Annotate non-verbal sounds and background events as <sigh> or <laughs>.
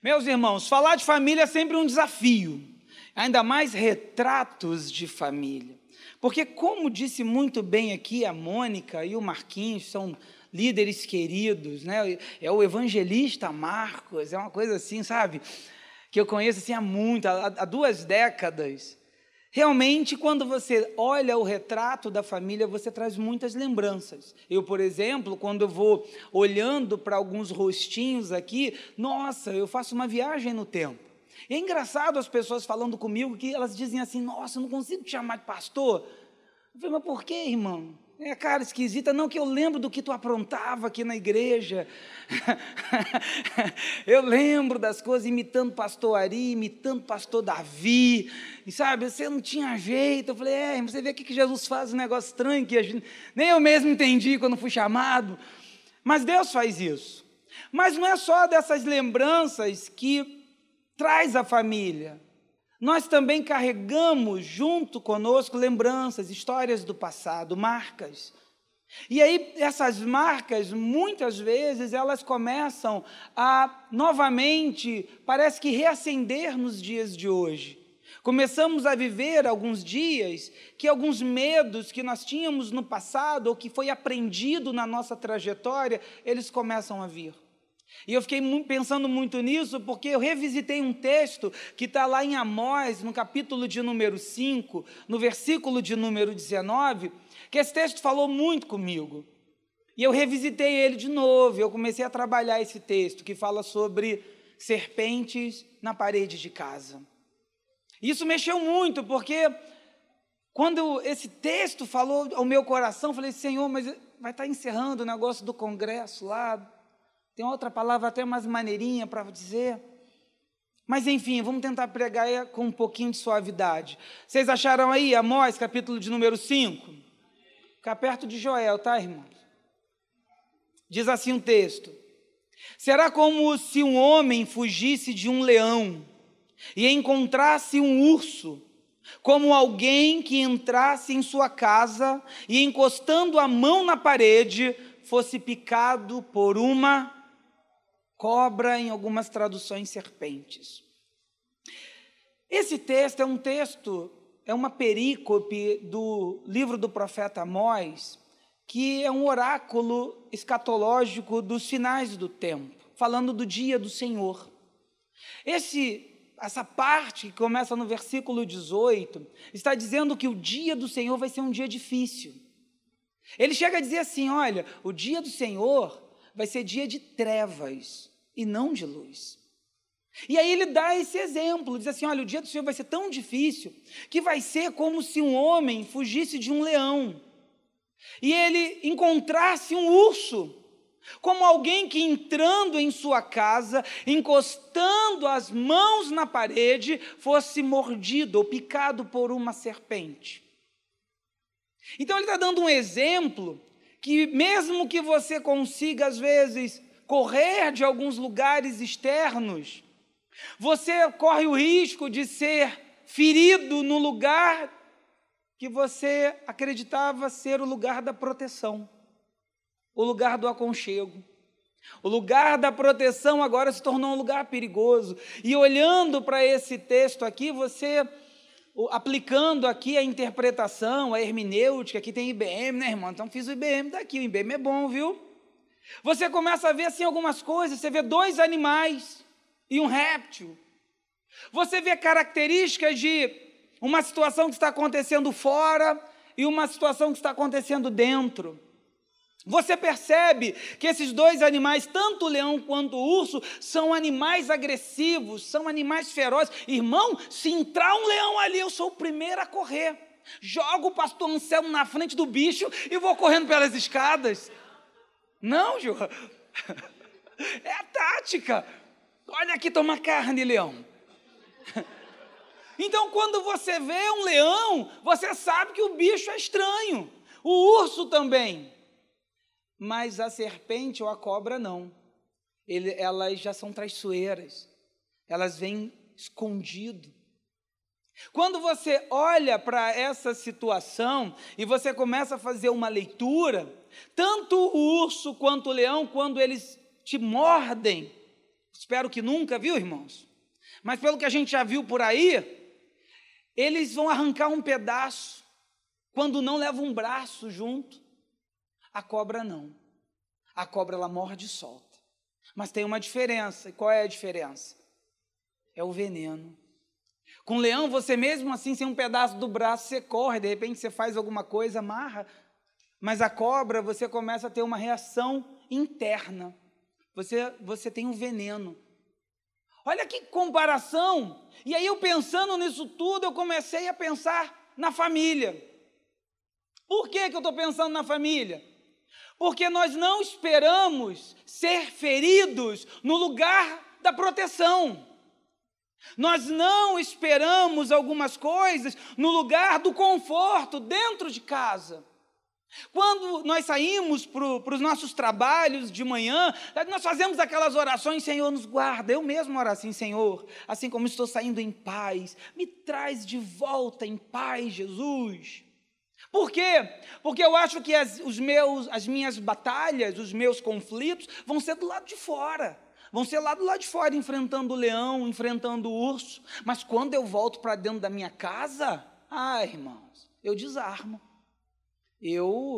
Meus irmãos, falar de família é sempre um desafio, ainda mais retratos de família. Porque, como disse muito bem aqui a Mônica e o Marquinhos, são líderes queridos, né? É o evangelista Marcos, é uma coisa assim, sabe? Que eu conheço assim há muito, há, há duas décadas. Realmente, quando você olha o retrato da família, você traz muitas lembranças. Eu, por exemplo, quando eu vou olhando para alguns rostinhos aqui, nossa, eu faço uma viagem no tempo. E é engraçado as pessoas falando comigo que elas dizem assim: Nossa, eu não consigo te chamar de pastor. Eu falei, mas por que, irmão? É cara esquisita, não que eu lembro do que tu aprontava aqui na igreja. <laughs> eu lembro das coisas imitando pastor Ari, imitando pastor Davi. E sabe, você não tinha jeito. Eu falei, é, você vê aqui que Jesus faz um negócio estranho que gente, nem eu mesmo entendi quando fui chamado. Mas Deus faz isso. Mas não é só dessas lembranças que traz a família. Nós também carregamos junto conosco lembranças, histórias do passado, marcas. E aí essas marcas, muitas vezes, elas começam a novamente, parece que reacender nos dias de hoje. Começamos a viver alguns dias que alguns medos que nós tínhamos no passado ou que foi aprendido na nossa trajetória, eles começam a vir. E eu fiquei pensando muito nisso porque eu revisitei um texto que está lá em Amós, no capítulo de número 5, no versículo de número 19, que esse texto falou muito comigo. E eu revisitei ele de novo, eu comecei a trabalhar esse texto que fala sobre serpentes na parede de casa. Isso mexeu muito, porque quando esse texto falou ao meu coração, eu falei, Senhor, mas vai estar encerrando o negócio do congresso lá, tem outra palavra até mais maneirinha para dizer. Mas enfim, vamos tentar pregar com um pouquinho de suavidade. Vocês acharam aí Amós, capítulo de número 5? Fica perto de Joel, tá, irmãos? Diz assim o um texto: Será como se um homem fugisse de um leão e encontrasse um urso, como alguém que entrasse em sua casa e, encostando a mão na parede, fosse picado por uma cobra, em algumas traduções, serpentes. Esse texto é um texto, é uma perícope do livro do profeta Amós, que é um oráculo escatológico dos finais do tempo, falando do dia do Senhor. Esse essa parte que começa no versículo 18 está dizendo que o dia do Senhor vai ser um dia difícil. Ele chega a dizer assim: olha, o dia do Senhor vai ser dia de trevas e não de luz. E aí ele dá esse exemplo, diz assim: olha, o dia do Senhor vai ser tão difícil que vai ser como se um homem fugisse de um leão e ele encontrasse um urso, como alguém que entrando em sua casa, encostando as mãos na parede, fosse mordido ou picado por uma serpente. Então ele está dando um exemplo que, mesmo que você consiga, às vezes, correr de alguns lugares externos, você corre o risco de ser ferido no lugar que você acreditava ser o lugar da proteção, o lugar do aconchego. O lugar da proteção agora se tornou um lugar perigoso. E olhando para esse texto aqui, você aplicando aqui a interpretação, a hermenêutica, aqui tem IBM, né, irmão? Então fiz o IBM daqui, o IBM é bom, viu? Você começa a ver assim algumas coisas, você vê dois animais e um réptil. Você vê características de uma situação que está acontecendo fora e uma situação que está acontecendo dentro. Você percebe que esses dois animais, tanto o leão quanto o urso, são animais agressivos, são animais ferozes. Irmão, se entrar um leão ali, eu sou o primeiro a correr. Jogo o pastor Anselmo na frente do bicho e vou correndo pelas escadas. Não, Ju. <laughs> É a tática. Olha aqui, toma carne, leão. <laughs> Então, quando você vê um leão, você sabe que o bicho é estranho. O urso também. Mas a serpente ou a cobra não. Ele, elas já são traiçoeiras. Elas vêm escondido. Quando você olha para essa situação e você começa a fazer uma leitura, tanto o urso quanto o leão, quando eles te mordem, espero que nunca, viu, irmãos? Mas pelo que a gente já viu por aí, eles vão arrancar um pedaço quando não leva um braço junto. A cobra não. A cobra ela morde e solta. Mas tem uma diferença. E qual é a diferença? É o veneno. Com leão, você mesmo assim, sem um pedaço do braço, você corre, de repente você faz alguma coisa, amarra. Mas a cobra, você começa a ter uma reação interna. Você, você tem um veneno. Olha que comparação. E aí, eu pensando nisso tudo, eu comecei a pensar na família. Por que, que eu estou pensando na família? Porque nós não esperamos ser feridos no lugar da proteção. Nós não esperamos algumas coisas no lugar do conforto dentro de casa. Quando nós saímos para os nossos trabalhos de manhã, nós fazemos aquelas orações, Senhor, nos guarda. Eu mesmo oro assim, Senhor, assim como estou saindo em paz, me traz de volta em paz, Jesus. Por quê? Porque eu acho que as, os meus, as minhas batalhas, os meus conflitos vão ser do lado de fora. Vão ser lá do lado de fora, enfrentando o leão, enfrentando o urso. Mas quando eu volto para dentro da minha casa, ah, irmãos, eu desarmo. Eu